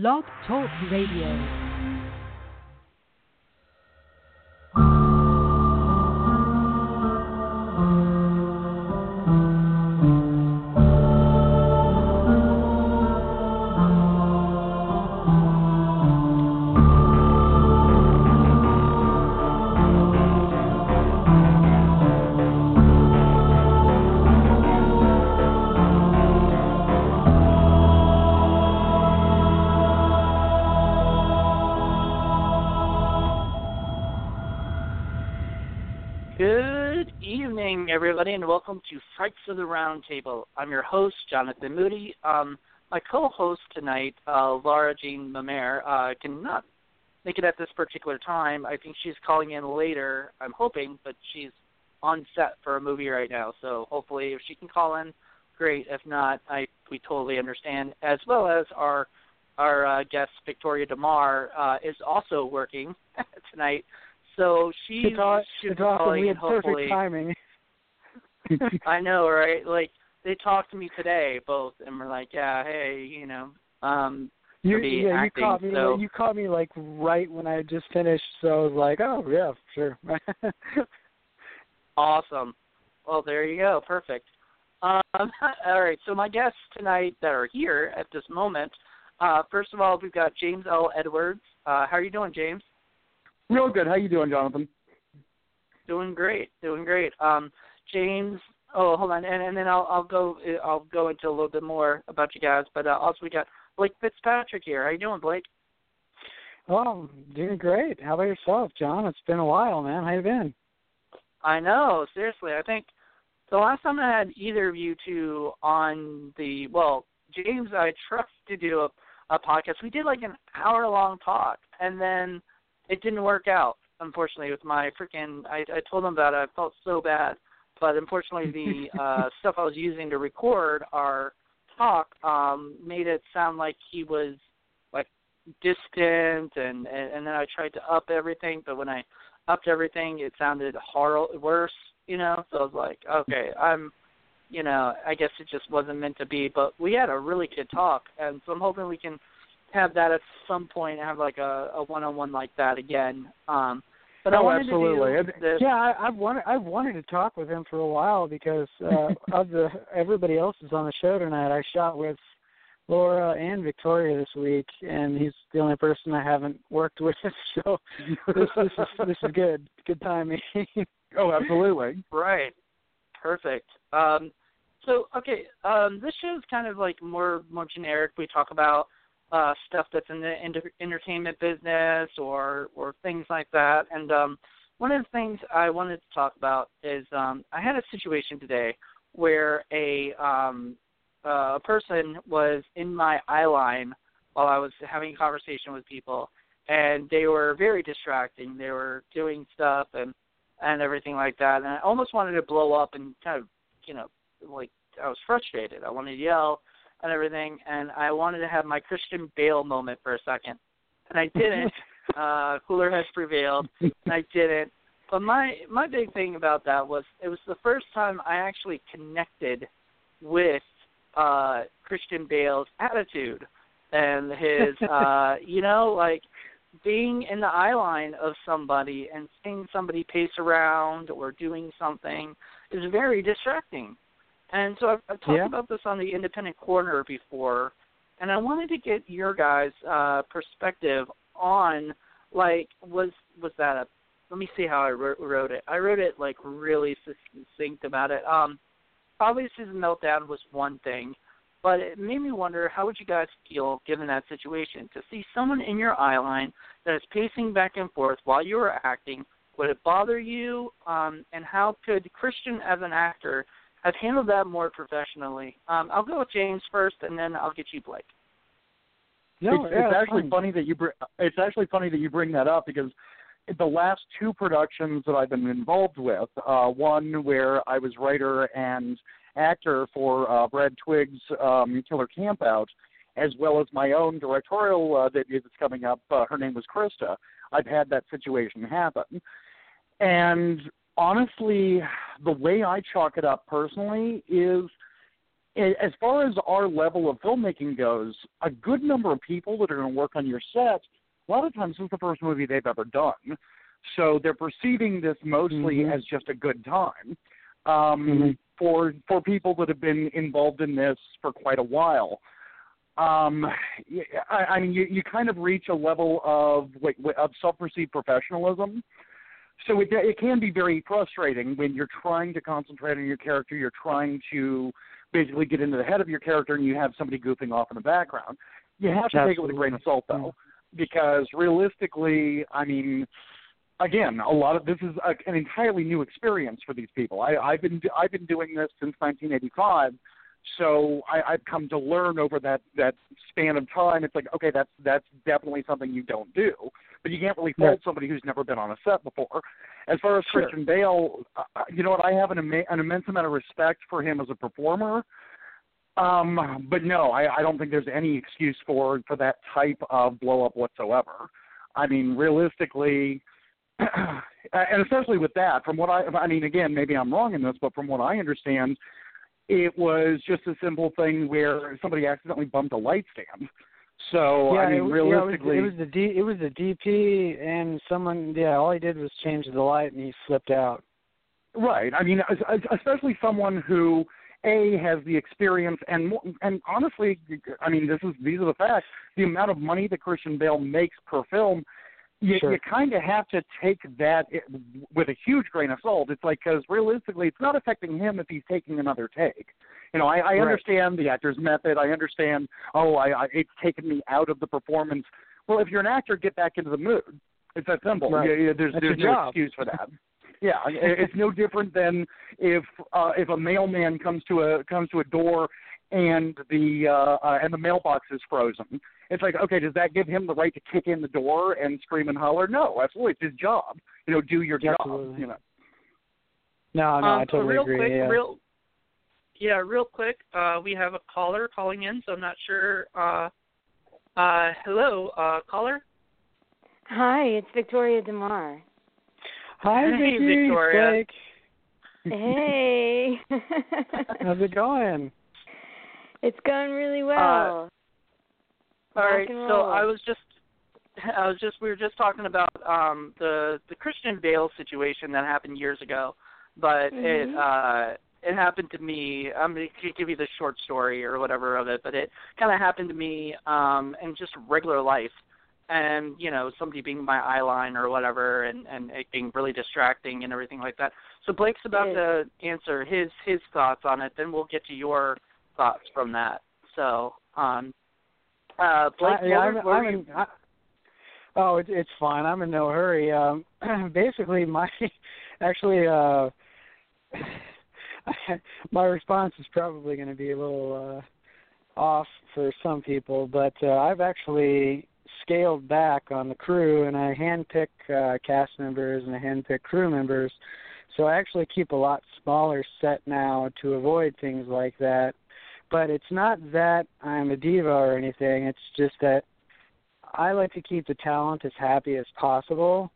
Blog Talk Radio. Welcome to Frights of the Round Table. I'm your host, Jonathan Moody. Um, my co-host tonight, uh, Laura Jean Mummert, uh, cannot make it at this particular time. I think she's calling in later. I'm hoping, but she's on set for a movie right now. So hopefully, if she can call in, great. If not, I we totally understand. As well as our our uh, guest Victoria De Mare uh, is also working tonight. So she It's aw- should be awesome. calling We in had perfect hopefully. timing. I know, right? Like they talked to me today, both, and were like, "Yeah, hey, you know, um, You, be yeah, acting, you caught me. so- You caught me like right when I had just finished, so I was like, "Oh yeah, sure." awesome." Well, there you go, perfect. Um, all right, so my guests tonight that are here at this moment. Uh, first of all, we've got James L. Edwards. Uh, how are you doing, James? Real good. How you doing, Jonathan? Doing great, doing great. Um, James. Oh, hold on, and, and then I'll I'll go I'll go into a little bit more about you guys. But uh, also we got Blake Fitzpatrick here. How you doing, Blake? oh, doing great. How about yourself, John? It's been a while, man. How you been? I know, seriously. I think the last time I had either of you two on the well, James, I trust to do a, a podcast. We did like an hour long talk, and then it didn't work out. Unfortunately, with my freaking, I, I told him about it. I felt so bad, but unfortunately, the uh, stuff I was using to record our talk um, made it sound like he was like distant, and, and and then I tried to up everything, but when I upped everything, it sounded horrible, worse, you know. So I was like, okay, I'm, you know, I guess it just wasn't meant to be. But we had a really good talk, and so I'm hoping we can have that at some point, have like a, a one-on-one like that again. Um, but I Oh, wanted absolutely. to do this. Yeah, I, I've wanted I've wanted to talk with him for a while because uh, of the everybody else is on the show tonight. I shot with Laura and Victoria this week, and he's the only person I haven't worked with. So this this is this is good. Good timing. oh, absolutely. Right. Perfect. Um, so okay, um, this show is kind of like more more generic. We talk about uh, stuff that's in the enter- entertainment business or or things like that. And um, one of the things I wanted to talk about is um, I had a situation today where a um, uh, a person was in my eye line while I was having a conversation with people, and they were very distracting. They were doing stuff and and everything like that. And I almost wanted to blow up and kind of, you know, like I was frustrated. I wanted to yell and everything, and I wanted to have my Christian Bale moment for a second, and I didn't. uh, cooler has prevailed, and I didn't. But my my big thing about that was it was the first time I actually connected with uh Christian Bale's attitude and his uh you know like being in the eye line of somebody and seeing somebody pace around or doing something is very distracting. And so I've, I've talked Yeah. about this on the independent corner before, and I wanted to get your guys' uh, perspective on like was was that a let me see how I wrote, it. I wrote it like really succinct about it. Um, obviously the meltdown was one thing, but it made me wonder how would you guys feel given that situation to see someone in your eye line that is pacing back and forth while you are acting. Would it bother you? Um, and how could Christian, as an actor, have handled that more professionally? Um, I'll go with James first, and then I'll get you, Blake. no, it's, yeah, it's actually fine. funny that you br- it's actually funny that you bring that up because the last two productions that I've been involved with, uh, one where I was writer and actor for uh, Brad Twigg's um, Killer Campout, as well as my own directorial uh, debut that's coming up. Uh, her name was Christa. I've had that situation happen, and honestly, the way I chalk it up personally is as far as our level of filmmaking goes, a good number of people that are going to work on your set, a lot of times this is the first movie they've ever done. So they're perceiving this mostly Mhm. as just a good time. Um, Mhm. For for people that have been involved in this for quite a while, um, I, I mean, you, you kind of reach a level of like, of self-perceived professionalism. So it it can be very frustrating when you're trying to concentrate on your character. You're trying to basically get into the head of your character, and you have somebody goofing off in the background. You have to take it with a grain of salt, though, because realistically, I mean, again, a lot of this is a, an entirely new experience for these people. I, I've been I've been doing this since 1985, so I, I've come to learn over that that span of time. It's like okay, that's that's definitely something you don't do, but you can't really fault somebody who's never been on a set before. As far as Sure. Christian Bale, uh, you know what? I have an, ima- an immense amount of respect for him as a performer. Um, but no, I, I don't think there's any excuse for for that type of blow up whatsoever. I mean, realistically, and especially with that, from what I, I mean, again, maybe I'm wrong in this, but from what I understand, it was just a simple thing where somebody accidentally bumped a light stand. So yeah, I mean, it, was- realistically, yeah, it was, it was the D, it was the DP, and someone, yeah, all he did was change the light, and he flipped out. Right. I mean, es- es- especially someone who a has the experience and and honestly, I mean, this is these are the facts. The amount of money that Christian Bale makes per film, you, Sure. you kind of have to take that with a huge grain of salt. It's like because realistically, it's not affecting him if he's taking another take. You know, I, I Right. understand the actor's method. I understand. Oh, I, I it's taken me out of the performance. Well, if you're an actor, get back into the mood. It's that simple. Right. Yeah, yeah, there's That's there's no job. excuse for that. Yeah, it's no different than if uh, if a mailman comes to a comes to a door and the uh, uh, and the mailbox is frozen. It's like, okay, does that give him the right to kick in the door and scream and holler? No, absolutely, it's his job. You know, do your job. Absolutely. You know. No, no, um, I totally real agree. quick, yeah. real yeah, real quick. Uh, we have a caller calling in, so I'm not sure. Uh, uh, hello, uh, caller. Hi, it's Victoria De Mare. Hi, Hey, Victoria. Blake. Hey. How's it going? it's going really well. All right, so. I was just, I was just, we were just talking about um, the the Christian Bale situation that happened years ago, but it Mhm. uh, it happened to me. I'm going to give you the short story or whatever of it, but it kind of happened to me um, in just regular life, and you know somebody being my eye line or whatever, and and it being really distracting and everything like that. So Blake's about Yes. to answer his his thoughts on it. Then we'll get to your thoughts from that. So. um uh, Blake, I, yeah, what I'm, were- I'm you- in, I, oh, it, it's fine. I'm in no hurry. Um, basically, my actually, uh, my response is probably going to be a little uh, off for some people, but uh, I've actually scaled back on the crew, and I handpick uh, cast members and I handpick crew members. So I actually keep a lot smaller set now to avoid things like that but it's not that I'm a diva or anything. It's just that I like to keep the talent as happy as possible,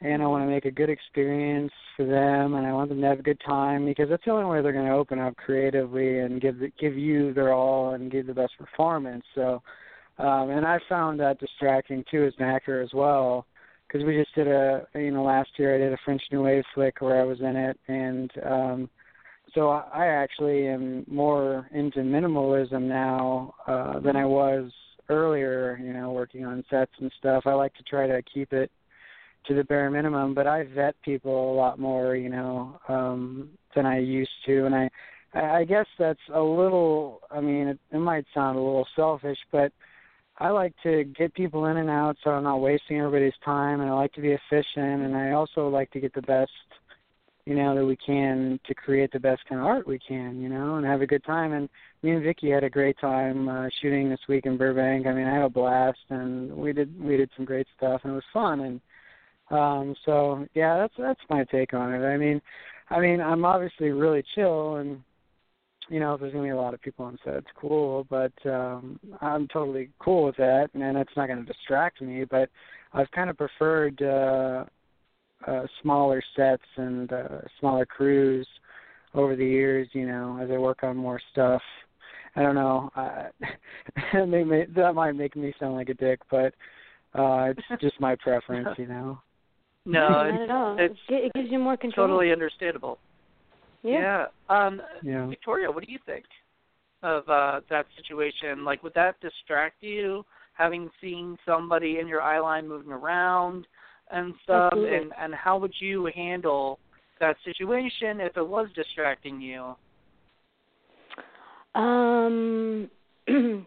and I want to make a good experience for them, and I want them to have a good time because that's the only way they're going to open up creatively and give the, give you their all and give the best performance. So, um, and I found that distracting too as an actor as well. Because we just did a, you know, last year I did a French New Wave flick where I was in it, and um, so I actually am more into minimalism now uh, than I was earlier. You know, working on sets and stuff. I like to try to keep it to the bare minimum, but I vet people a lot more. You know, um, than I used to, and I I guess that's a little. I mean, it, it might sound a little selfish, but I like to get people in and out so I'm not wasting everybody's time, and I like to be efficient, and I also like to get the best you know, that we can to create the best kind of art we can, you know, and have a good time. And me and Vicky had a great time uh, shooting this week in Burbank. I mean, I had a blast, and we did we did some great stuff, and it was fun. And um, so, yeah, that's that's my take on it. I mean, I mean, I'm obviously really chill, and you know, if there's gonna be a lot of people on set, it's cool. But um, I'm totally cool with that, and it's not gonna distract me. But I've kind of preferred. uh uh, smaller sets and uh, smaller crews over the years. You know, as I work on more stuff, I don't know. Uh, that might make me sound like a dick, but uh it's just my preference, you know. No, not it's, at all. it's it gives you more control. totally understandable. Yeah. Yeah. Um, Yeah. Victoria, what do you think of uh that situation? Like, would that distract you, having seen somebody in your eye line moving around and stuff? Absolutely. And and how would you handle that situation if it was distracting you? Um,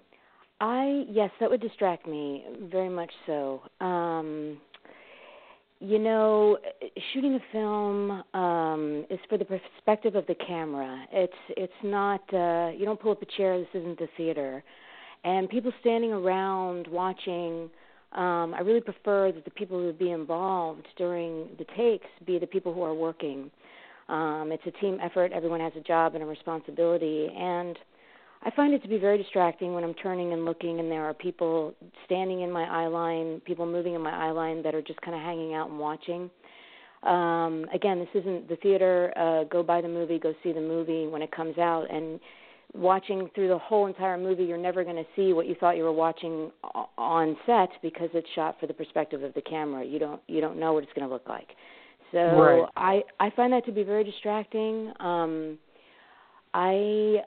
I yes, that would distract me very much so. Um, you know, shooting a film um, is for the perspective of the camera. It's it's not uh, you don't pull up a chair. This isn't the theater, and people standing around watching. Um, I really prefer that the people who be involved during the takes be the people who are working. Um, it's a team effort. Everyone has a job and a responsibility, and I find it to be very distracting when I'm turning and looking, and there are people standing in my eye line, people moving in my eye line that are just kind of hanging out and watching. Um, again, this isn't the theater. Uh, go buy the movie, go see the movie when it comes out, and watching through the whole entire movie, you're never going to see what you thought you were watching on set because it's shot for the perspective of the camera. You don't you don't know what it's going to look like. So Right. I I find that to be very distracting. Um, I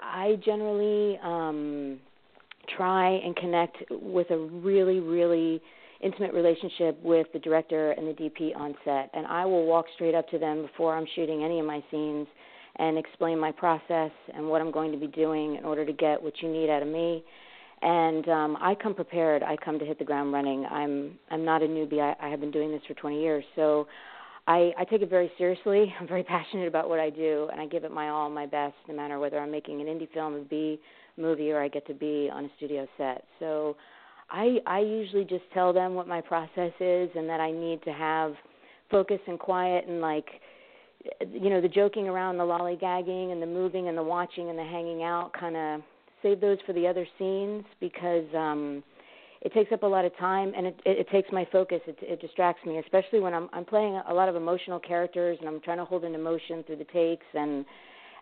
I generally um, try and connect with a really really intimate relationship with the director and the DP on set, and I will walk straight up to them before I'm shooting any of my scenes and explain my process and what I'm going to be doing in order to get what you need out of me. And um, I come prepared. I come to hit the ground running. I'm I'm not a newbie. I, I have been doing this for 20 years, so I, I take it very seriously. I'm very passionate about what I do, and I give it my all, my best, no matter whether I'm making an indie film, a B movie, or I get to be on a studio set. So, I I usually just tell them what my process is, and that I need to have focus and quiet, and like, you know, the joking around, the lollygagging, and the moving, and the watching, and the hanging out. Kind of save those for the other scenes because. um it takes up a lot of time and it, it, it takes my focus. It, it distracts me, especially when I'm I'm playing a lot of emotional characters and I'm trying to hold an emotion through the takes and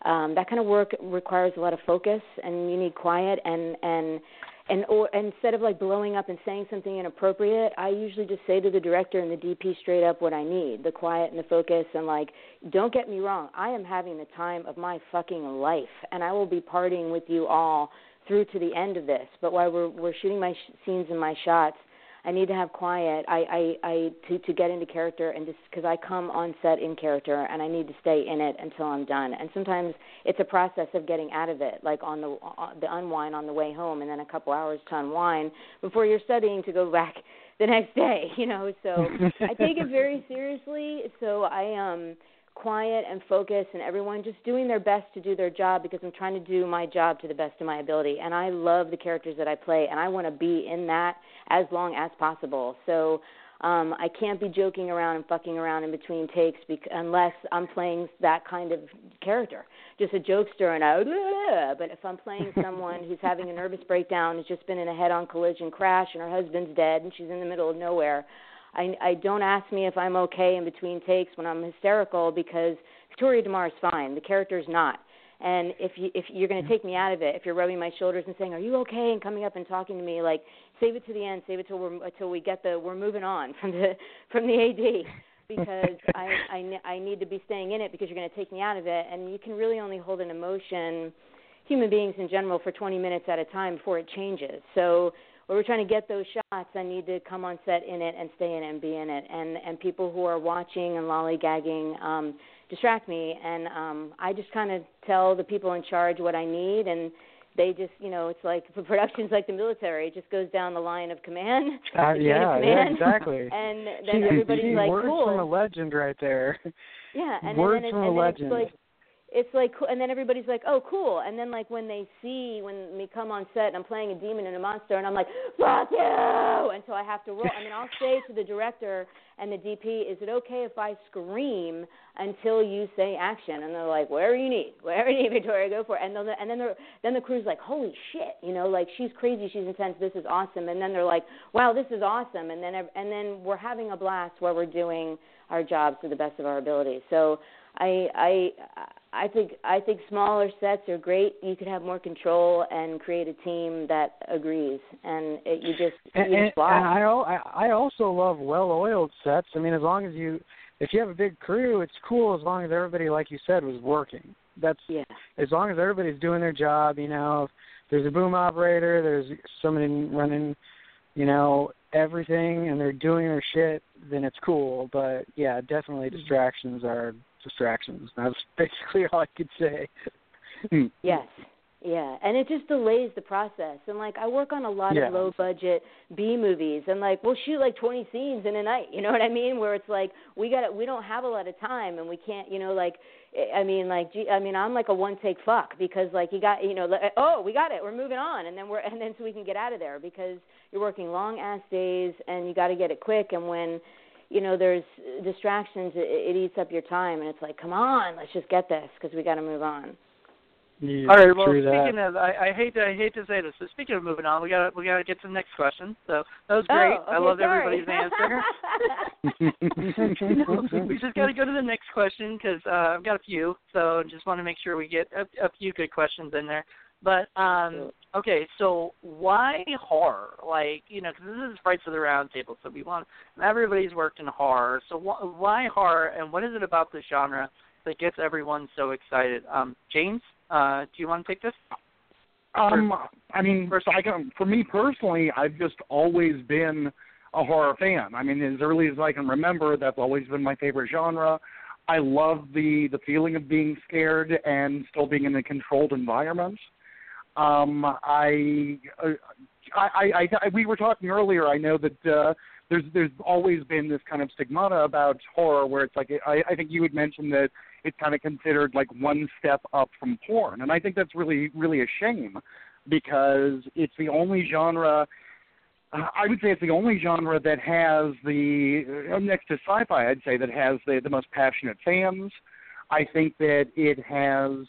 um, that kind of work requires a lot of focus and you need quiet and and and or instead of like blowing up and saying something inappropriate, I usually just say to the director and the DP straight up what I need, the quiet and the focus and like don't get me wrong, I am having the time of my fucking life and I will be partying with you all through to the end of this. But while we're we're shooting my sh- scenes and my shots, I need to have quiet. I I, I to to get into character and just because I come on set in character and I need to stay in it until I'm done. And sometimes it's a process of getting out of it, like on the on the unwind on the way home, and then a couple hours to unwind before you're studying to go back the next day. You know, so I take it very seriously. So I um quiet and focus and everyone just doing their best to do their job because I'm trying to do my job to the best of my ability and I love the characters that I play and I want to be in that as long as possible. So um I can't be joking around and fucking around in between takes bec- unless I'm playing that kind of character. Just a jokester and I but if I'm playing someone who's having a nervous breakdown, has just been in a head-on collision crash and her husband's dead and she's in the middle of nowhere, I, I don't ask me if I'm okay in between takes when I'm hysterical because Victoria De Mare is fine. The character's not. And if you if you're going to mm-hmm. take me out of it, if you're rubbing my shoulders and saying, "Are you okay?" and coming up and talking to me, like save it to the end, save it till we're till we get the we're moving on from the from the AD because I I I need to be staying in it because you're going to take me out of it, and you can really only hold an emotion, human beings in general, for 20 minutes at a time before it changes. So when we're trying to get those shots, I need to come on set in it and stay in it and be in it. And and people who are watching and lollygagging um, distract me, and um, I just kind of tell the people in charge what I need, and they just you know it's like for productions like the military, it just goes down the line of command. Uh, the chain of yeah, yeah, exactly. And then Gee, everybody's like, words cool. from a legend right there. Yeah, and Words then, from and then legend. it's like it's like and then everybody's like, "Oh, cool." And then like when they see when me come on set and I'm playing a demon and a monster and I'm like, "Fuck you!" And so I have to roll. I mean, I'll say to the director and the DP, "Is it okay if I scream until you say action?" And they're like, "Whatever you need, whatever you need, Victoria, go for it." And then and then they're, then the crew's like, "Holy shit!" You know, like she's crazy, she's intense. This is awesome. And then they're like, "Wow, this is awesome." And then and then we're having a blast while we're doing our jobs to the best of our ability. So I I I think I think smaller sets are great. You could have more control and create a team that agrees, and it, you just and, you and, just and I I I also love well-oiled sets. I mean, as long as you if you have a big crew, it's cool as long as everybody, like you said, was working. That's yeah. as long as everybody's doing their job. You know, if there's a boom operator, there's somebody running, you know, everything, and they're doing their shit, then it's cool. But yeah, definitely mm-hmm. distractions are distractions. That's basically all I could say. Hmm. Yes. Yeah, and it just delays the process. And like I work on a lot Yeah. of low budget B movies and like we'll shoot like 20 scenes in a night, you know what I mean? Where it's like we got to we don't have a lot of time and we can't, you know, like I mean like gee, I mean I'm like a one take fuck because like you got, you know, like, oh, we got it. We're moving on and then we're and then so we can get out of there because you're working long ass days and you got to get it quick and when you know there's distractions it, it eats up your time and it's like come on let's just get this because we got to move on Yeah, All right. Well, true that. speaking of, I, I hate to I hate to say this. but speaking of moving on, we got we got to get to the next question. So that was great. Oh, I okay, love sorry. everybody's answer. we just got to go to the next question because uh, I've got a few. So just want to make sure we get a, a few good questions in there. But um, okay, so why horror? Like you know, because this is Frights of the Round Table, so we want everybody's worked in horror. So wh- why horror, and what is it about the genre that gets everyone so excited? Um, James, uh, do you want to take this? Um, I mean, first, I can, for me personally, I've just always been a horror fan. I mean, as early as I can remember, that's always been my favorite genre. I love the the feeling of being scared and still being in a controlled environment. Um, I, uh, I, I, I, we were talking earlier. I know that uh, there's there's always been this kind of stigmata about horror, where it's like I, I think you had mentioned that it's kind of considered like one step up from porn, and I think that's really really a shame because it's the only genre. uh, I would say it's the only genre that has the uh, next to sci-fi. I'd say that has the the most passionate fans. I think that it has.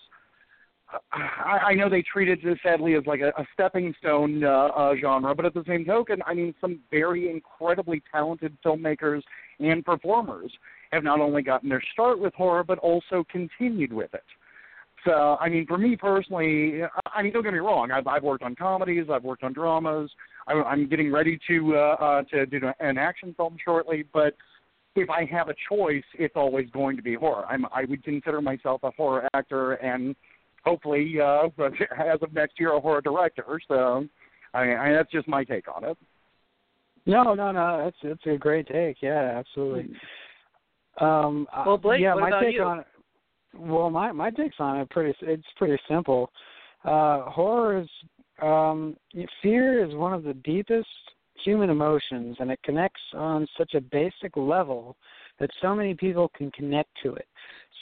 I, I know they treat it just sadly as like a, a stepping stone uh, uh, genre, but at the same token, I mean, some very incredibly talented filmmakers and performers have not only gotten their start with horror, but also continued with it. So, I mean, for me personally, I mean, don't get me wrong. I've, I've worked on comedies, I've worked on dramas. I, I'm getting ready to uh, uh, to do an action film shortly, but if I have a choice, it's always going to be horror. I'm, I would consider myself a horror actor, and hopefully, uh, as of next year, a horror director. So, I, I that's just my take on it. No, no, no. That's that's a great take. Yeah, absolutely. Um, uh, Well, Blake, yeah, what my about take you? on it. Well, my my takes on it pretty. It's pretty simple. Uh, horror is um, fear is one of the deepest human emotions, and it connects on such a basic level that so many people can connect to it.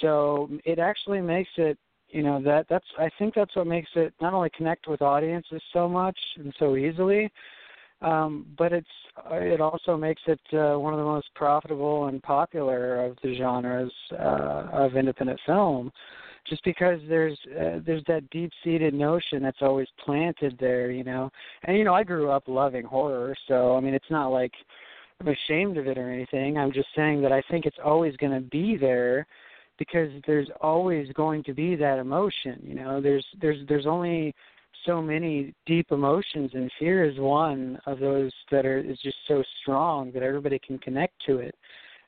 So it actually makes it you know that that's I think that's what makes it not only connect with audiences so much and so easily, um, but it's it also makes it uh, one of the most profitable and popular of the genres uh, of independent film, just because there's uh, there's that deep seated notion that's always planted there, you know. And you know, I grew up loving horror, so I mean, it's not like I'm ashamed of it or anything. I'm just saying that I think it's always going to be there because there's always going to be that emotion, you know. There's there's there's only so many deep emotions and fear is one of those that are is just so strong that everybody can connect to it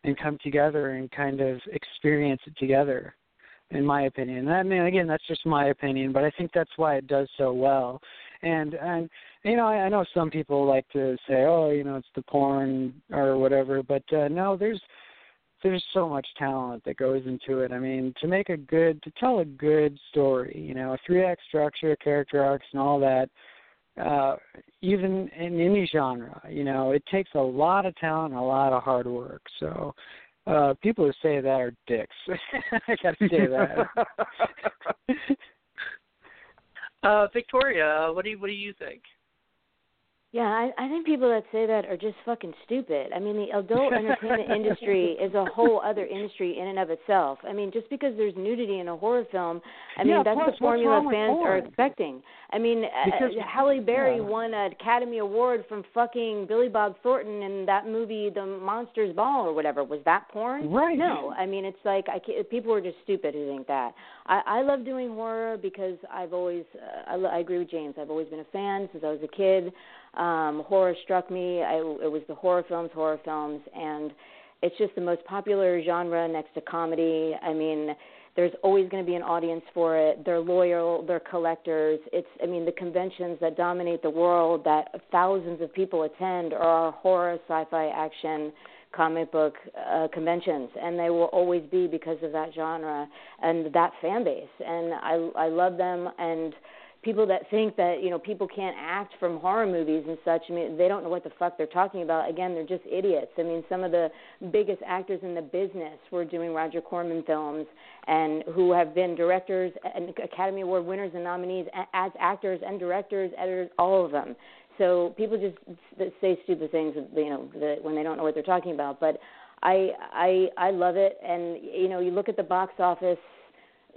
and come together and kind of experience it together in my opinion i mean again that's just my opinion but i think that's why it does so well and and you know i, I know some people like to say oh you know it's the porn or whatever but uh no there's there's so much talent that goes into it. I mean, to make a good, to tell a good story, you know, a three act structure, character arcs, and all that, uh, even in any genre, you know, it takes a lot of talent and a lot of hard work. So, uh, people who say that are dicks. I gotta say that. uh, Victoria, what do you what do you think? Yeah, I, I think people that say that are just fucking stupid. I mean, the adult entertainment industry is a whole other industry in and of itself. I mean, just because there's nudity in a horror film, I mean, Yeah, that's plus, the formula what's wrong with fans are expecting. I mean, uh, Because- uh, Halle Berry yeah. won an Academy Award from fucking Billy Bob Thornton in that movie, The Monsters Ball or whatever. Was that porn? Right. No, I mean, it's like I can't, people are just stupid who think that. I, I love doing horror because I've always, uh, I, I agree with James. I've always been a fan since I was a kid um horror struck me. I it was the horror films horror films and it's just the most popular genre next to comedy. I mean there's always going to be an audience for it. They're loyal they're collectors. It's i mean the conventions that dominate the world that thousands of people attend are horror sci-fi action comic book uh, conventions and they will always be because of that genre and that fan base. And i i love them and people that think that you know people can't act from horror movies and such i mean they don't know what the fuck they're talking about. Again they're just idiots. I mean some of the biggest actors in the business were doing roger corman films and who have been directors and academy award winners and nominees as actors and directors editors all of them. So people just say stupid things you know when they don't know what they're talking about. But i i i love it. And you know you look at the box office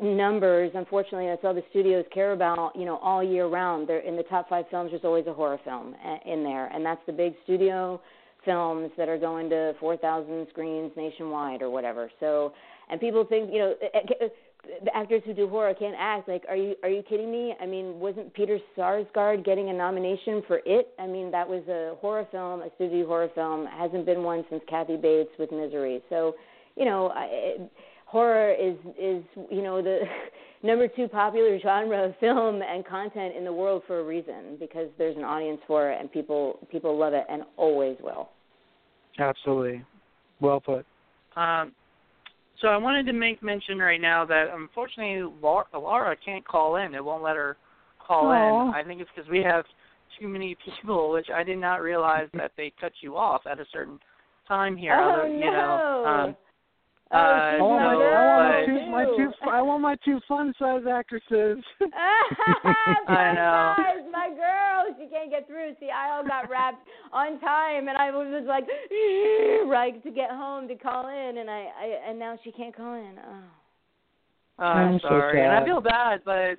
numbers unfortunately that's all the studios care about you know all year round. They're in the top five films there's always a horror film uh, in there. And that's the big studio films that are going to 4000 screens nationwide or whatever. So and people think you know the actors who do horror can't act. Like are you are you kidding me? I mean wasn't peter sarsgaard getting a nomination for it? I mean that was a horror film a studio horror film. Hasn't been one since kathy bates with misery. So you know I, it, horror is is you know the number two popular genre of film and content in the world for a reason because there's an audience for it and people people love it and always will. Absolutely. Well put. Um, so I wanted to make mention right now that unfortunately Laura, Laura can't call in. It won't let her call Aw. in. I think it's because we have too many people, which I did not realize that they cut you off at a certain time here. oh Although, no! you know, um, uh, she's I want, my my, no, I want my two, my two, I want my two fun size actresses. I know. Guys, my girl, she can't get through. See, I all got wrapped on time, and I was like, right to get home to call in, and I, I and now she can't call in. Oh. Uh, I'm I'm so sorry, and I feel bad, but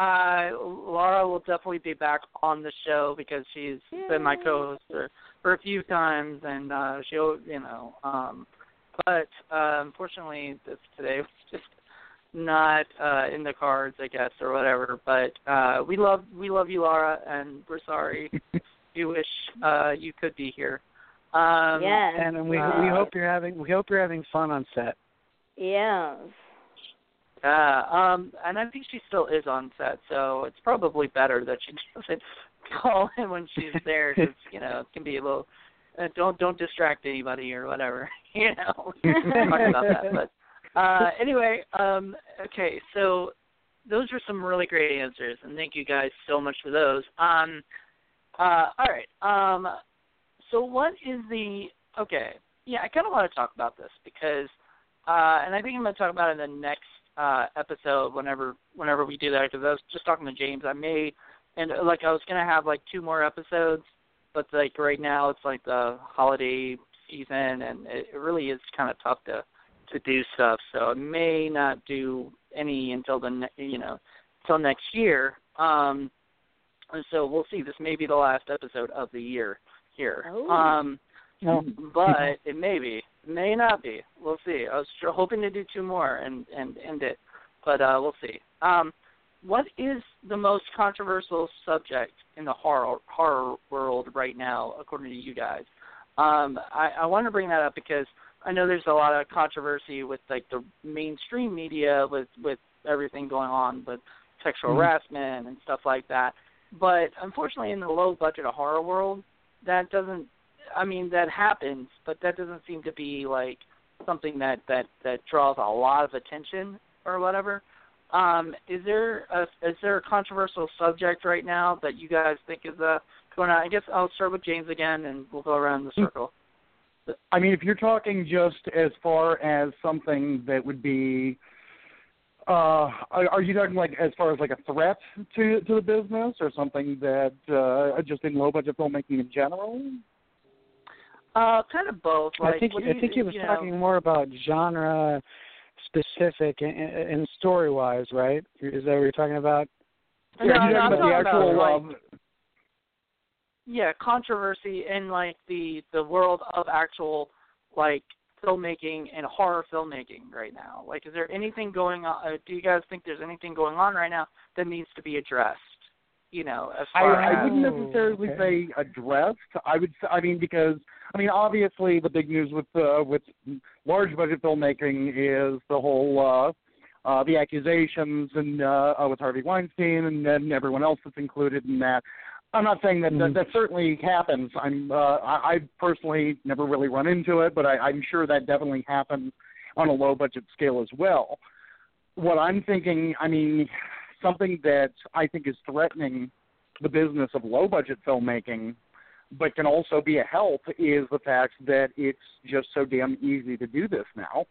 uh Laura will definitely be back on the show because she's been my co-host for, for a few times, and uh she'll, you know, um, but uh, unfortunately, this today was just not uh in the cards, I guess, or whatever. But uh we love we love you, Laura, and we're sorry. we wish uh you could be here. Um, yes. and we we Uh, hope you're having we hope you're having fun on set. yes. Uh, um, and I think she still is on set, so it's probably better that she doesn't call in when she's there, because you know it can be a little. Uh, don't don't distract anybody or whatever, you know. Talk about that, but uh, anyway, um, okay, so those are some really great answers, and thank you guys so much for those. Um, uh, all right, um, so what is the okay? Yeah, I kind of want to talk about this because, uh, and I think I'm going to talk about it in the next uh, episode whenever whenever we do that because I was just talking to James. I may and like I was gonna have like two more episodes, but like right now it's like the holiday season and it, it really is kind of tough to to do stuff. So I may not do any until the ne- you know until next year. Um, and so we'll see. This may be the last episode of the year here. Oh. Um, No. but it may be, may not be. We'll see. I was tr- hoping to do two more and and end it, but uh, we'll see. Um, what is the most controversial subject in the horror horror world right now, according to you guys? Um, I, I want to bring that up because I know there's a lot of controversy with like the mainstream media with with everything going on with sexual Mhm. harassment and stuff like that. But unfortunately, in the low budget of horror world, that doesn't I mean that happens, but that doesn't seem to be like something that that that draws a lot of attention or whatever. Um, is there a is there a controversial subject right now that you guys think is uh, going on? I guess I'll start with James again, and we'll go around the circle. I mean, if you're talking just as far as something that would be Uh, are, are you talking like as far as like a threat to to the business, or something that uh, just in low budget filmmaking in general? Uh, kind of both. Like, I think what do I you, think he was you know, talking more about genre specific and, and story wise, right? Is that what you're talking about? No, yeah, no, you I'm talking about the talking about, actual like, yeah, controversy in like the the world of actual like filmmaking and horror filmmaking right now. Like, is there anything going on? Uh, do you guys think there's anything going on right now that needs to be addressed? You know, as I, far I as wouldn't Oh, necessarily okay. say addressed. I would. I mean, because I mean, obviously, the big news with uh, with large budget filmmaking is the whole uh, uh, the accusations and uh, uh, with Harvey Weinstein and, and everyone else that's included in that. I'm not saying that Mhm. that, that certainly happens. I'm uh, I, I personally never really run into it, but I, I'm sure that definitely happens on a low budget scale as well. What I'm thinking, I mean, something that I think is threatening the business of low budget filmmaking, but can also be a help, is the fact that it's just so damn easy to do this now.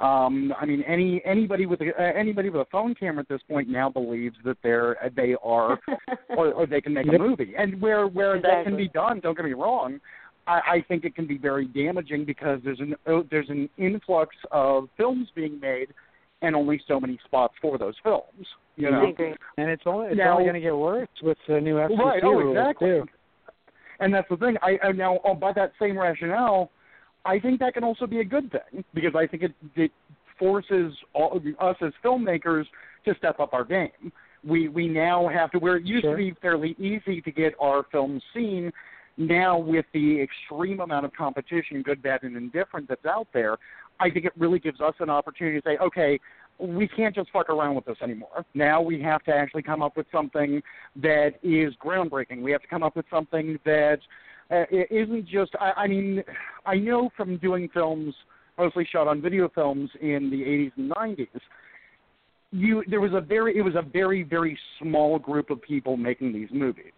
Um, I mean, any anybody with a, uh, anybody with a phone camera at this point now believes that they're they are or, or they can make a movie. And where where that can be done, don't get me wrong, I, I think it can be very damaging because there's an oh, there's an influx of films being made, and only so many spots for those films. You know, I agree. And it's only it's Now- only going to get worse with the new FCC right? Oh, rules exactly. too. And that's the thing. I, I now oh, by that same rationale, I think that can also be a good thing because I think it, it forces all, us as filmmakers to step up our game. We we now have to where it used Sure. to be fairly easy to get our films seen. Now with the extreme amount of competition, good, bad, and indifferent that's out there, I think it really gives us an opportunity to say, okay, we can't just fuck around with this anymore. Now we have to actually come up with something that is groundbreaking. We have to come up with something that uh, it isn't just. I, I mean, I know from doing films, mostly shot on video films in the 80s and 90s. You there was a very it was a very very small group of people making these movies.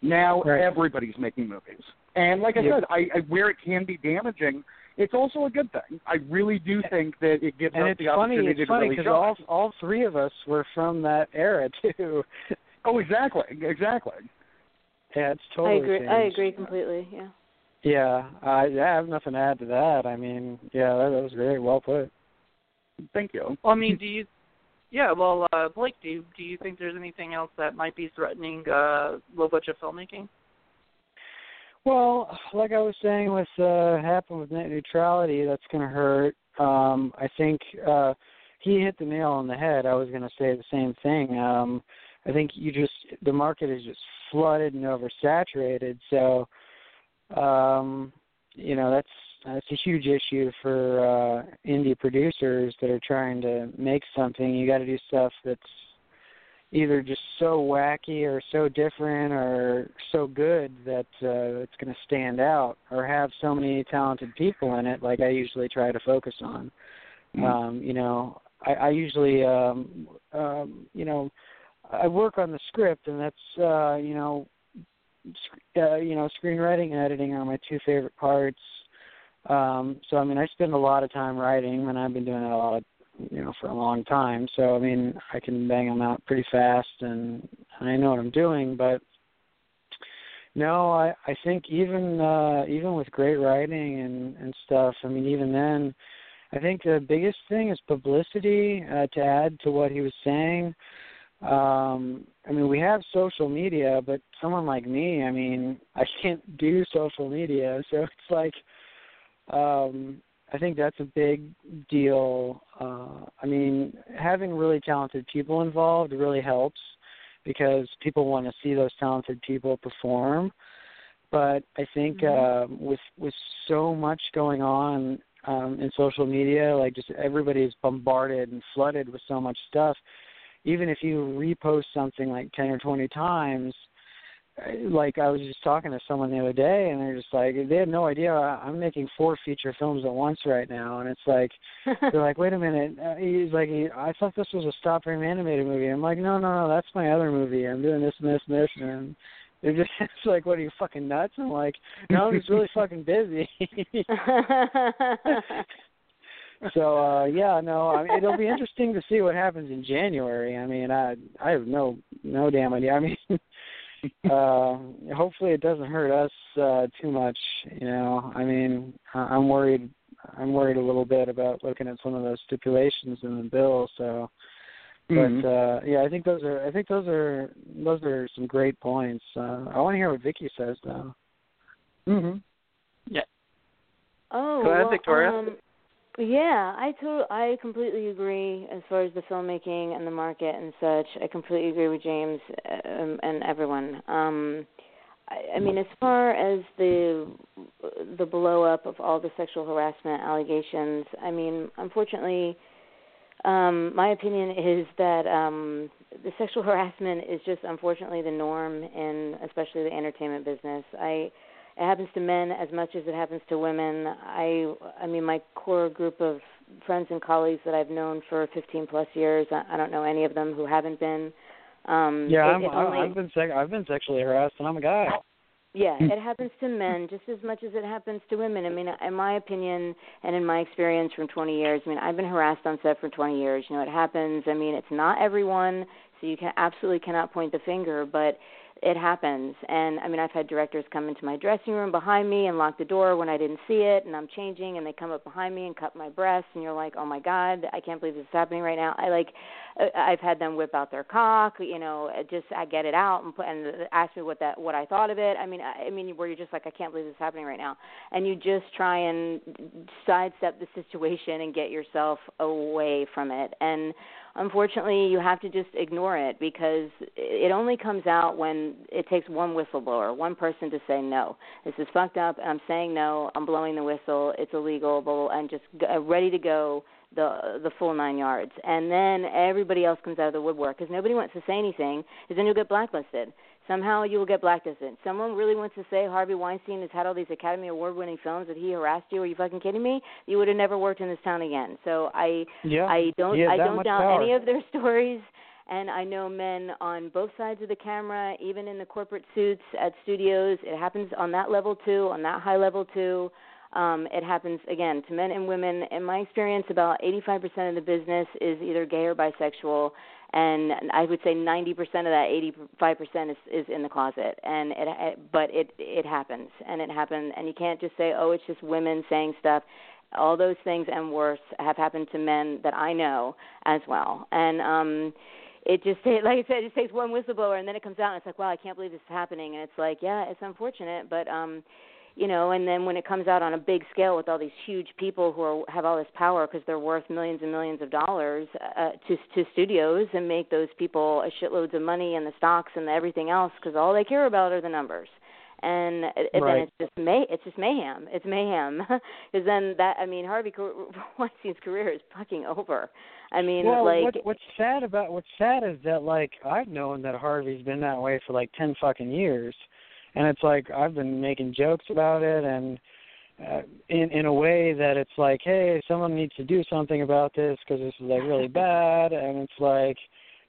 Now Right. everybody's making movies, and like I Yep. said, I, I where it can be damaging, it's also a good thing. I really do think that it gives And us it's the funny. opportunity It's to funny really because shine. all all three of us were from that era too. Oh, exactly, exactly. yeah, it's totally. I totally. agree. I agree completely. Yeah. Yeah, I yeah, I have nothing to add to that. I mean, yeah, that, that was great. Well put. Thank you. Well, I mean, do you? Yeah, well, uh, Blake, do you, do you think there's anything else that might be threatening uh, low budget filmmaking? Well, like I was saying with uh happen with net neutrality, that's gonna hurt. Um, I think uh he hit the nail on the head. I was gonna say the same thing. Um I think you just the market is just flooded and oversaturated, so um you know, that's that's a huge issue for uh indie producers that are trying to make something. You gotta do stuff that's either just so wacky or so different or so good that uh, it's going to stand out or have so many talented people in it like I usually try to focus on. Um, you know, I, I usually um um you know I work on the script and that's uh you know sc- uh, you know screenwriting and editing are my two favorite parts. Um so I mean I spend a lot of time writing and I've been doing it a lot of you know for a long time. So i mean i can bang them out pretty fast and i know what i'm doing but no i i think even uh even with great writing and and stuff i mean even then i think the biggest thing is publicity uh to add to what he was saying. Um i mean we have social media but someone like me i mean i can't do social media. So it's like um I think that's a big deal. Uh, I mean, having really talented people involved really helps because people want to see those talented people perform. But I think uh, with with so much going on um, in social media, like just everybody's bombarded and flooded with so much stuff. Even if you repost something like ten or twenty times, like I was just talking to someone the other day, and they're just like they had no idea I'm making four feature films at once right now, and it's like they're like, wait a minute, uh, he's like, I thought this was a stop frame animated movie. I'm like, no, no, no, that's my other movie. I'm doing this and this and this, and they're just it's like, what are you fucking nuts? I'm like, no, I'm just really fucking busy. so uh yeah, no, I mean it'll be interesting to see what happens in January. I mean, I I have no no damn idea. I mean, uh hopefully it doesn't hurt us uh too much, you know. I mean, I'm worried I'm worried a little bit about looking at some of those stipulations in the bill, so but uh yeah, I think those are I think those are those are some great points. Uh I want to hear what Vicky says though. Mhm. Yeah. Oh, Go ahead, well, Victoria. Um, yeah, I to- I completely agree as far as the filmmaking and the market and such. I completely agree with James um, and everyone. Um, I, I mean, as far as the the blow up of all the sexual harassment allegations, I mean, unfortunately, um, my opinion is that um, the sexual harassment is just unfortunately the norm in especially the entertainment business. I it happens to men as much as it happens to women. I I mean my core group of friends and colleagues that I've known for 15 plus years. I, I don't know any of them who haven't been. Um, Yeah, it, I'm, it only, I've been sec- I've been sexually harassed and I'm a guy. yeah, it happens to men just as much as it happens to women. I mean, in my opinion and in my experience from 20 years, I mean, I've been harassed on set for 20 years. You know, it happens. I mean, it's not everyone, so you can absolutely cannot point the finger, but it happens. And I mean, I've had directors come into my dressing room behind me and lock the door when I didn't see it, and I'm changing, and they come up behind me and cut my breasts, and you're like, oh my god, I can't believe this is happening right now. I like, uh, I've had them whip out their cock, you know, uh, just I get it out and put and ask me what that what I thought of it. I mean, I, I mean, where you're just like, I can't believe this is happening right now, and you just try and sidestep the situation and get yourself away from it, and unfortunately you have to just ignore it because it only comes out when it takes one whistleblower, one person to say no. This is fucked up. I'm saying no. I'm blowing the whistle. It's illegal. Blah, blah, and just uh, ready to go the the full nine yards. And then everybody else comes out of the woodwork because nobody wants to say anything. Because then you'll get blacklisted. Somehow you will get blacklisted. Someone really wants to say Harvey Weinstein has had all these Academy Award winning films that he harassed you. Are you fucking kidding me? You would have never worked in this town again. So I Yeah. I don't Yeah, I don't doubt power. any of their stories and I know men on both sides of the camera, even in the corporate suits at studios. It happens on that level too, on that high level too. Um, it happens again to men and women. In my experience, about 85% of the business is either gay or bisexual, and I would say 90% of that 85% is, is in the closet. And it, it, but it it happens, and it happened, and you can't just say, oh, it's just women saying stuff all those things and worse have happened to men that I know as well. And um it just like I said, it just takes one whistleblower and then it comes out and it's like, wow, I can't believe this is happening. And it's like, yeah, it's unfortunate, but um you know, and then when it comes out on a big scale with all these huge people who are, have all this power because they're worth millions and millions of dollars uh, to to studios and make those people a shitloads of money and the stocks and everything else because all they care about are the numbers and, and Right. then it's just may it's just mayhem. It's mayhem because then that I mean Harvey Weinstein's career is fucking over. I mean, well, like what, what's sad about what's sad is that like I've known that Harvey's been that way for like ten fucking years, and it's like I've been making jokes about it and uh, in in a way that it's like, hey, someone needs to do something about this because this is like really bad, and it's like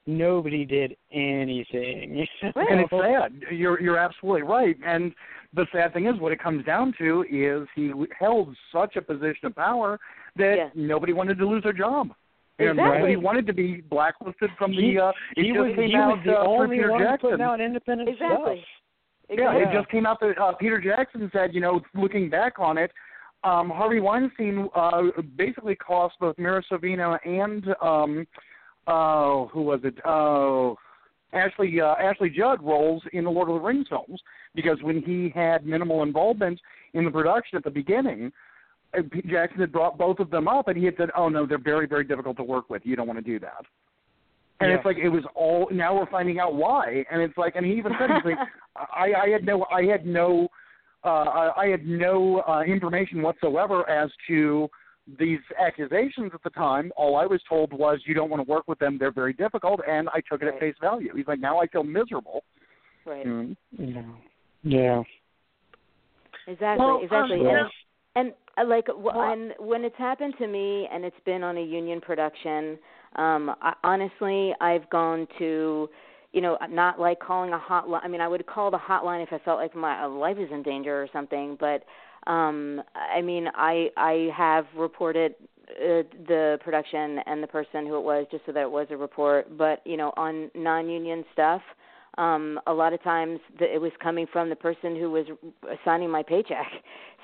nobody did anything. Right. And it's sad. You're you're absolutely right. And the sad thing is, what it comes down to is he held such a position of power that Yeah. nobody wanted to lose their job. And Exactly. nobody wanted to be blacklisted from He- the. Uh, it he was came he out was the uh, only Peter one Jackson. putting out independent Exactly. stuff. Yeah, it just came out that uh, Peter Jackson said, you know, looking back on it, um, Harvey Weinstein uh, basically cost both Mira Sorvino and um, uh, who was it? Oh, Ashley uh, Ashley Judd roles in the Lord of the Rings films because when he had minimal involvement in the production at the beginning, uh, Jackson had brought both of them up, and he had said, "Oh no, they're very very difficult to work with. You don't want to do that." And Yeah. it's like it was all. Now we're finding out why, and it's like, and he even said, he's like, I, I had no, I had no, uh, I had no uh, information whatsoever as to these accusations at the time. All I was told was you don't want to work with them; they're very difficult, and I took it at face value. He's like, now I feel miserable. right. Mm. Yeah. Yeah. Exactly, Well, um, exactly. yeah. And and uh, like w- Well- and when it's happened to me and it's been on a union production, um I, honestly, I've gone to you know, not like calling a hotline. I mean, I would call the hotline if I felt like my life is in danger or something, but Um, I mean, I I have reported uh, the production and the person who it was just so that it was a report. But you know, on non-union stuff, um, a lot of times the, it was coming from the person who was signing my paycheck.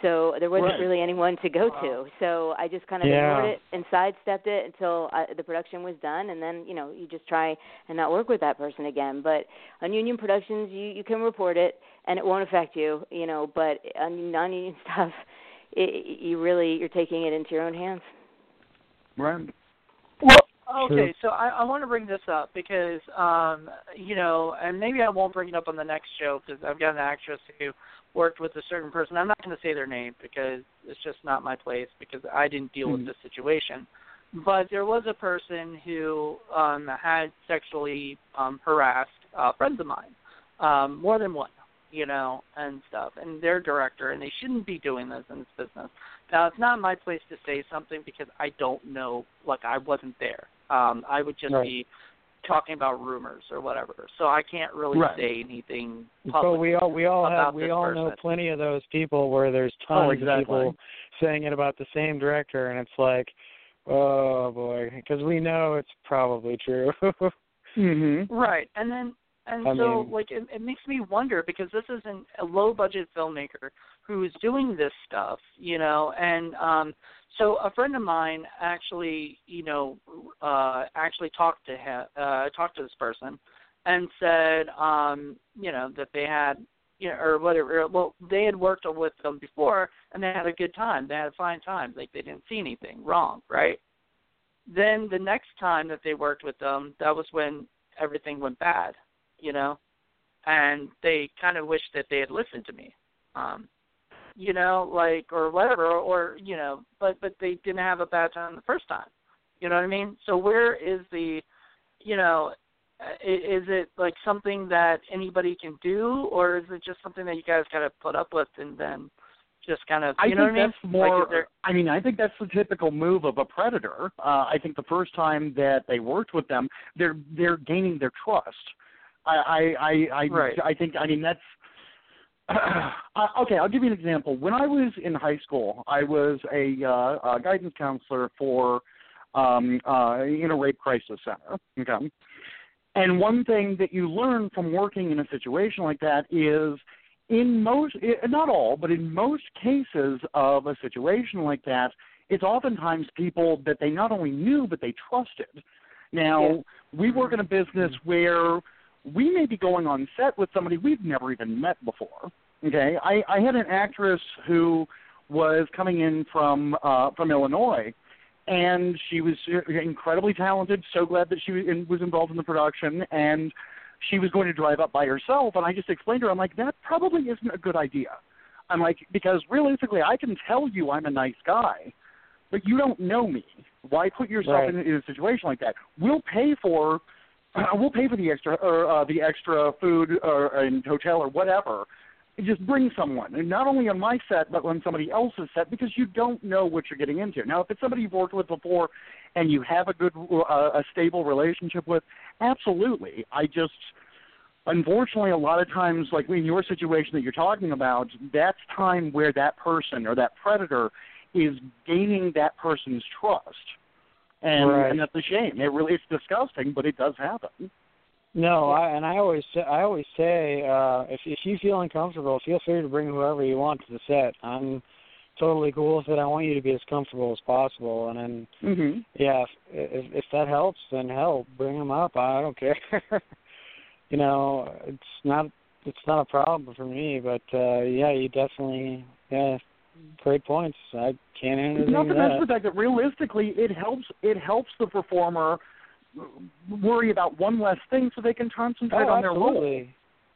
So there wasn't right. really anyone to go to. So I just kind of yeah. ignored it and sidestepped it until I, the production was done, and then you know you just try and not work with that person again. But on union productions, you you can report it and it won't affect you, you know. But on non-union stuff, it, you really you're taking it into your own hands. Right. Okay, True. so I, I want to bring this up because, um, you know, and maybe I won't bring it up on the next show because I've got an actress who worked with a certain person. I'm not going to say their name because it's just not my place because I didn't deal Mhm. with this situation. But there was a person who um, had sexually um, harassed uh, friends of mine, um, more than one, you know, and stuff. And they're director, and they shouldn't be doing this in this business. Now, it's not my place to say something because I don't know, like I wasn't there. Um, I would just Right. be talking about rumors or whatever. So I can't really Right. say anything But public. we all we all have we this all know plenty of those people where there's Oh, tons exactly. of people saying it about the same director, and it's like, oh boy, because we know it's probably true. Mhm. Right, and then and I so mean- like it, it makes me wonder because this is an, a low budget filmmaker who's doing this stuff, you know, and um so a friend of mine actually, you know, uh actually talked to him, uh talked to this person and said um, you know, that they had you know, or whatever. Well, they had worked with them before, and they had a good time. They had a fine time. Like they didn't see anything wrong, right? Then the next time that they worked with them, that was when everything went bad, you know, and they kind of wished that they had listened to me, um, you know, like or whatever, or, you know, but but they didn't have a bad time the first time, you know what I mean? So where is the, you know, i- is it like something that anybody can do, or is it just something that you guys got to put up with and then just kind of, you I know think what I mean? that's more. Like, there, I mean, I think that's the typical move of a predator. Uh, I think the first time that they worked with them, they're they're gaining their trust. I I I I, Right. I think I mean that's. uh, okay, I'll give you an example. When I was in high school, I was a, uh, a guidance counselor for um, uh, in a rape crisis center. Okay, and one thing that you learn from working in a situation like that is in most, not all but in most cases of a situation like that it's oftentimes people that they not only knew but they trusted now Yeah. we work in a business where we may be going on set with somebody we've never even met before okay i i had an actress who was coming in from uh from illinois and she was incredibly talented so glad that she was in- was involved in the production and she was going to drive up by herself and I just explained to her I'm like that probably isn't a good idea. I'm like because realistically I can tell you I'm a nice guy, but you don't know me. Why put yourself Right. in, in a situation like that? We'll pay for we'll pay for the extra or uh, the extra food or and hotel or whatever. Just bring someone, and not only on my set, but on somebody else's set, because you don't know what you're getting into. Now, if it's somebody you've worked with before, and you have a good, uh, a stable relationship with, absolutely. I just, unfortunately, a lot of times, like in your situation that you're talking about, that's time where that person or that predator is gaining that person's trust, and Right. and that's a shame. It really, it's disgusting, but it does happen. No, I and I always say, I always say uh if if you feel uncomfortable, feel free to bring whoever you want to the set. I'm totally cool with it. I want you to be as comfortable as possible, and then Mm-hmm. yeah, if if, if that helps, then help bring them up. I don't care. you know, it's not it's not a problem for me, but uh yeah, you definitely yeah, great points. I can't answer anything Not to to mention that. the fact that realistically, it helps. It helps the performer worry about one less thing, so they can concentrate Oh, on their role. Mhm.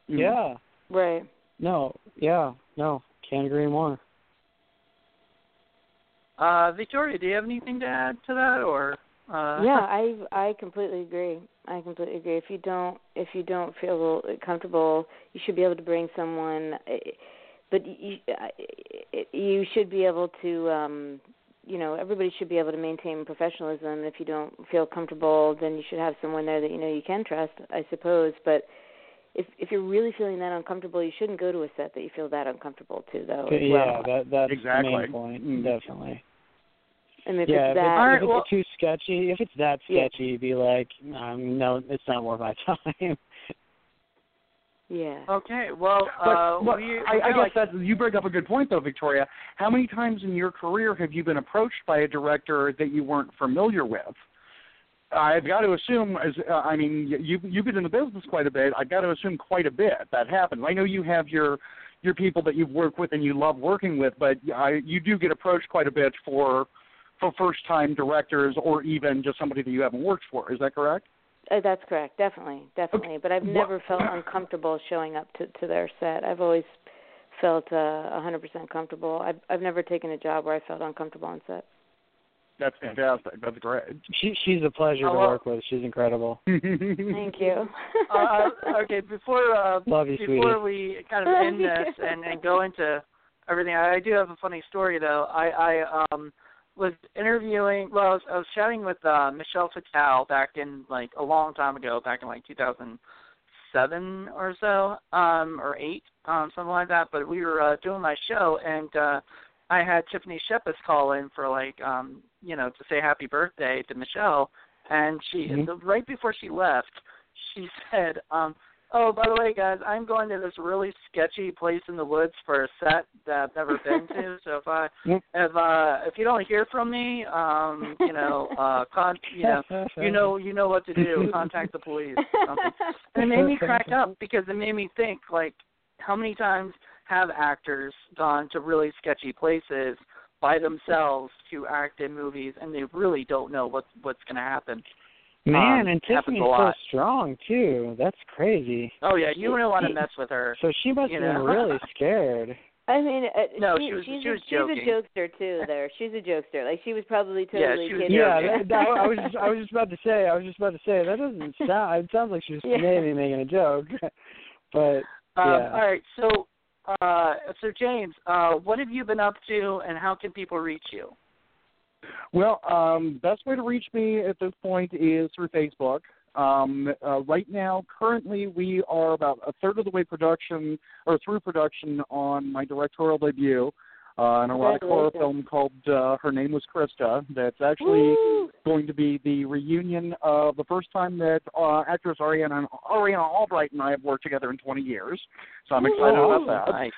Yeah. Right. No. Yeah. No. Can't agree more. uh, Victoria, do you have anything to add to that, or? Uh, yeah, I I completely agree. I completely agree. If you don't if you don't feel comfortable, you should be able to bring someone. eh, But you you should be able to. um you know, everybody should be able to maintain professionalism. If you don't feel comfortable, then you should have someone there that you know you can trust, I suppose. But if if you're really feeling that uncomfortable, you shouldn't go to a set that you feel that uncomfortable to, though. yeah, well. that that's Exactly. the main point. mm, Definitely. And if yeah, it's if, that, it's, Alright, if it's well- too sketchy, if it's that Yeah. sketchy, be like, um, no, it's not worth my time. Yeah. Okay, well, But, uh, but we, I, I we guess like, that you bring up a good point, though, Victoria. How many times in your career have you been approached by a director that you weren't familiar with? I've got to assume, as uh, I mean, you you've been in the business quite a bit. I've got to assume quite a bit that happens. I know you have your your people that you've worked with and you love working with, but I, you do get approached quite a bit for for first time directors or even just somebody that you haven't worked for. Is that correct? Uh, that's correct, definitely, definitely. But I've What- never felt uncomfortable showing up to to their set. I've always felt uh, a 100% comfortable. I've I've never taken a job where I felt uncomfortable on set. That's fantastic. That's great. she she's a pleasure Oh, to work with. She's incredible. Thank you. uh, okay, before uh, Love you, before sweetie. we kind of end this and, and go into everything, I, I do have a funny story though. I, I um was interviewing. Well, I was, I was chatting with uh, Michelle Fatale back in like a long time ago, back in like 2007 or so, um, or eight, um, something like that. But we were uh, doing my show, and uh, I had Tiffany Shepis call in for like, um, you know, to say happy birthday to Michelle, and she Mhm. right before she left, she said, um, "Oh, by the way, guys, I'm going to this really sketchy place in the woods for a set that I've never been to. So if I if uh if you don't hear from me, um, you know, uh, con you know, you know, you know what to do. Contact the police. Something. And it made me crack up because it made me think like, how many times have actors gone to really sketchy places by themselves to act in movies, and they really don't know what what's going to happen. Man, Um, and Tiffany's so strong too. That's crazy. Oh yeah, you wouldn't want to mess with her. So she must You have been know. really scared. I mean, uh, No, she, she was- she's she a, was she's a jokester too. There, she's a jokester. Like she was probably Yeah, totally she was kidding. Yeah, joking. that, that, I was just, I was just about to say. I was just about to say that doesn't sound. It sounds like she was Yeah. maybe making a joke, but Um, All right, so uh, so James, uh, what have you been up to, and how can people reach you? Well, um, best way to reach me at this point is through Facebook. Um, uh, right now, currently, we are about a third of the way production or through production on my directorial debut, uh, an erotic horror film called uh, Her Name Was Christa. That's actually Woo! going to be the reunion of the first time that uh, actress Ariauna Ariauna Albright and I have worked together in 20 years. So I'm excited Oh, about that. Nice.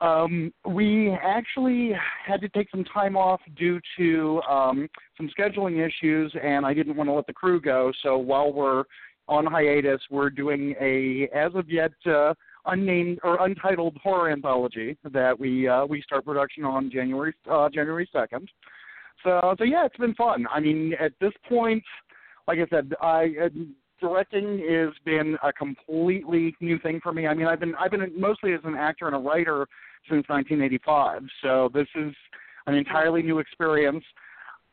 Um, we actually had to take some time off due to um, some scheduling issues, and I didn't want to let the crew go. So while we're on hiatus, we're doing a, as of yet, uh, unnamed or untitled horror anthology that we uh, we start production on January uh, January second. So so yeah, it's been fun. I mean, at this point, like I said, I. Directing has been a completely new thing for me. I mean, I've been I've been mostly as an actor and a writer since 1985. So this is an entirely new experience.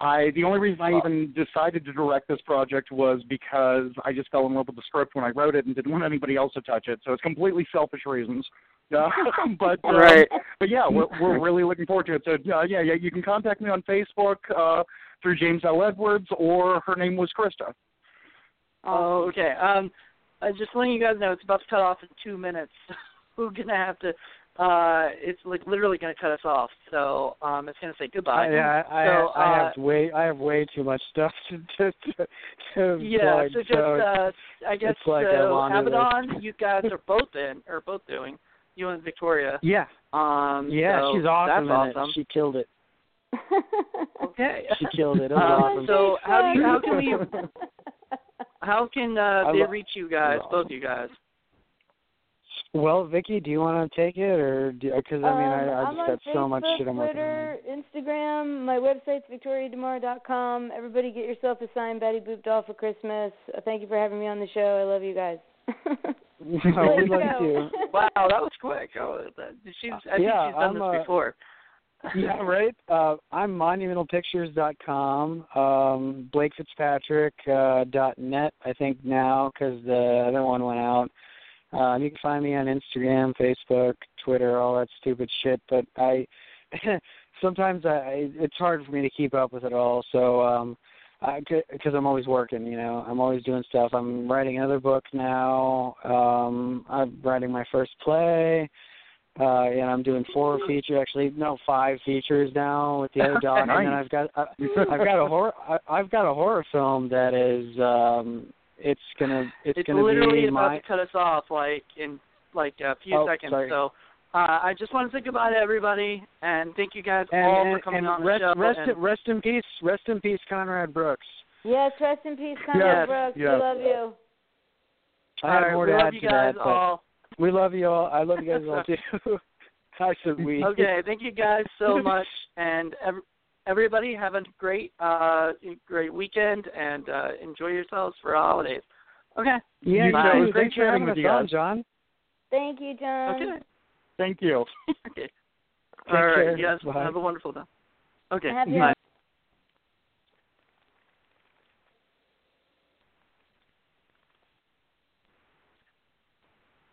I the only reason I even decided to direct this project was because I just fell in love with the script when I wrote it and didn't want anybody else to touch it. So it's completely selfish reasons. Uh, but um, Right. but yeah, we're we're really looking forward to it. So uh, yeah, yeah, you can contact me on Facebook uh, through James L. Edwards or her name was Christa. Oh, okay. Um, uh, just letting you guys know, it's about to cut off in two minutes. We're gonna have to. Uh, it's like literally gonna cut us off. So um, it's gonna say goodbye. I, I, I, so, I uh, have way I have way too much stuff to to to, to Yeah, plug, so just so uh, I guess like so laundry Abaddon, you guys are both in or both doing. You and Victoria. yeah, Um, yeah, so she's awesome. That's in it. She killed it. Okay. She killed it. It was Um, awesome. so how do you how can we how can uh, they lo- reach you guys, You're both you guys? Well, Vicky, do you want to take it, or because I mean, I, I Um, just I'm got so much Facebook, shit I'm working Twitter, Instagram. My website's victoriademar.com. Everybody, get yourself a signed Betty Boop doll for Christmas. Uh, thank you for having me on the show. I love you guys. on. no, we'd love you. Wow, that was quick. Oh, that, she's I think she's done I'm, this uh, before. yeah, right. Uh, I'm monumentalpictures.com. Um, Blake Fitzpatrick uh. I think now because the other one went out. Um, you can find me on Instagram, Facebook, Twitter, all that stupid shit. But I sometimes I it's hard for me to keep up with it all. So um, because I'm always working. You know, I'm always doing stuff. I'm writing another book now. Um, I'm writing my first play. Uh, and I'm doing four feature, actually no, five features now with the other doc, and then I've got I, I've got a horror I, I've got a horror film that is um it's gonna it's, it's gonna be like it's literally be about my to cut us off like in like a few Oh, seconds. sorry. So uh, I just want to say goodbye to everybody and thank you guys and, all and, for coming and on rest the show. rest and, in, rest in peace rest in peace Conrad Brooks. Yes, rest in peace, Conrad Yes, Brooks. yes. We love you. I have right, more to love add you to guys that, but all. We love you all. I love you guys all too. Hi, said we. Okay, thank you guys so much, and ev- everybody have a great, uh, great weekend, and uh, enjoy yourselves for holidays. Okay. Yeah, You you too. too. Thanks Thanks for for having having us with you on, guys. John. Thank you, John. Okay. Thank you. okay. Take All right. care. Yes. Bye. Have a wonderful day. Okay. Happy Bye.